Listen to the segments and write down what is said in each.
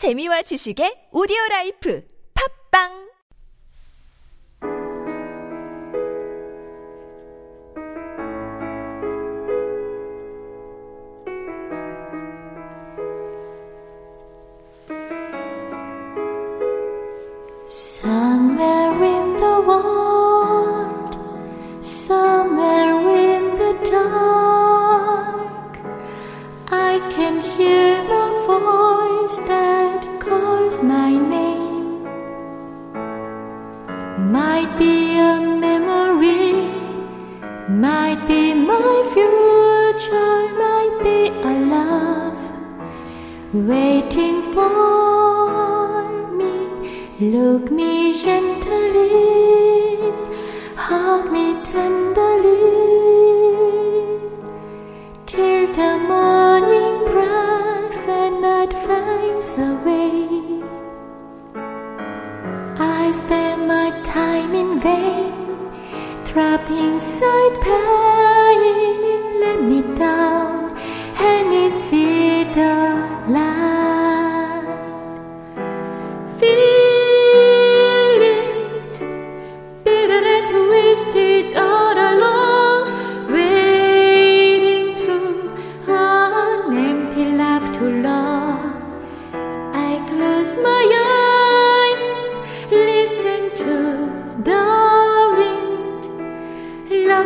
재미와 지식의 오디오 라이프 팝빵 Somewhere in the world, somewhere in the dark, I can hear might be my future, might be a love waiting for me. Look me gently, hug me tenderly, till the morning breaks and night fades away. I spend my time in vain, trapped inside pain. Let me down, help me see the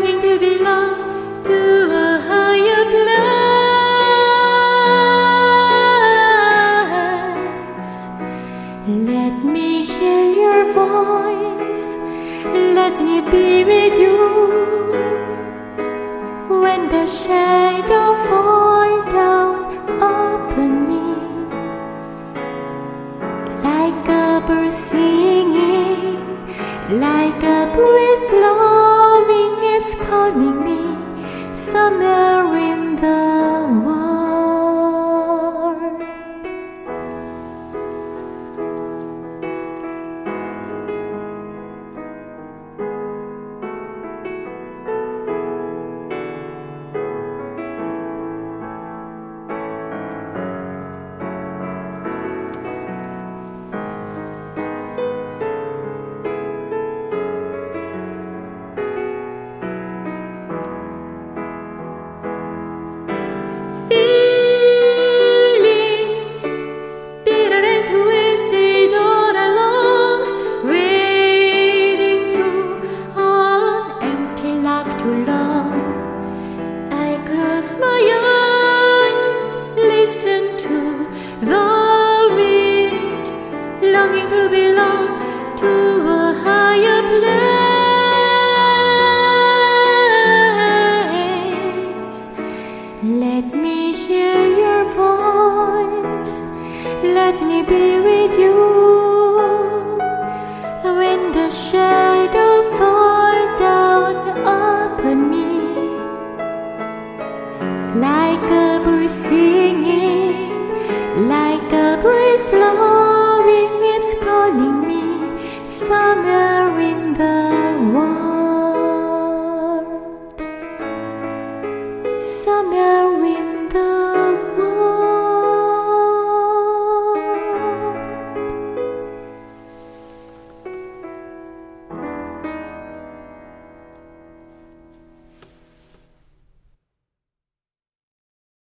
to belong to a higher place. Let me hear your voice, let me be with you. When the shadow fall be with you when the shadow fall down upon me like a breeze singing, like a breeze blowing.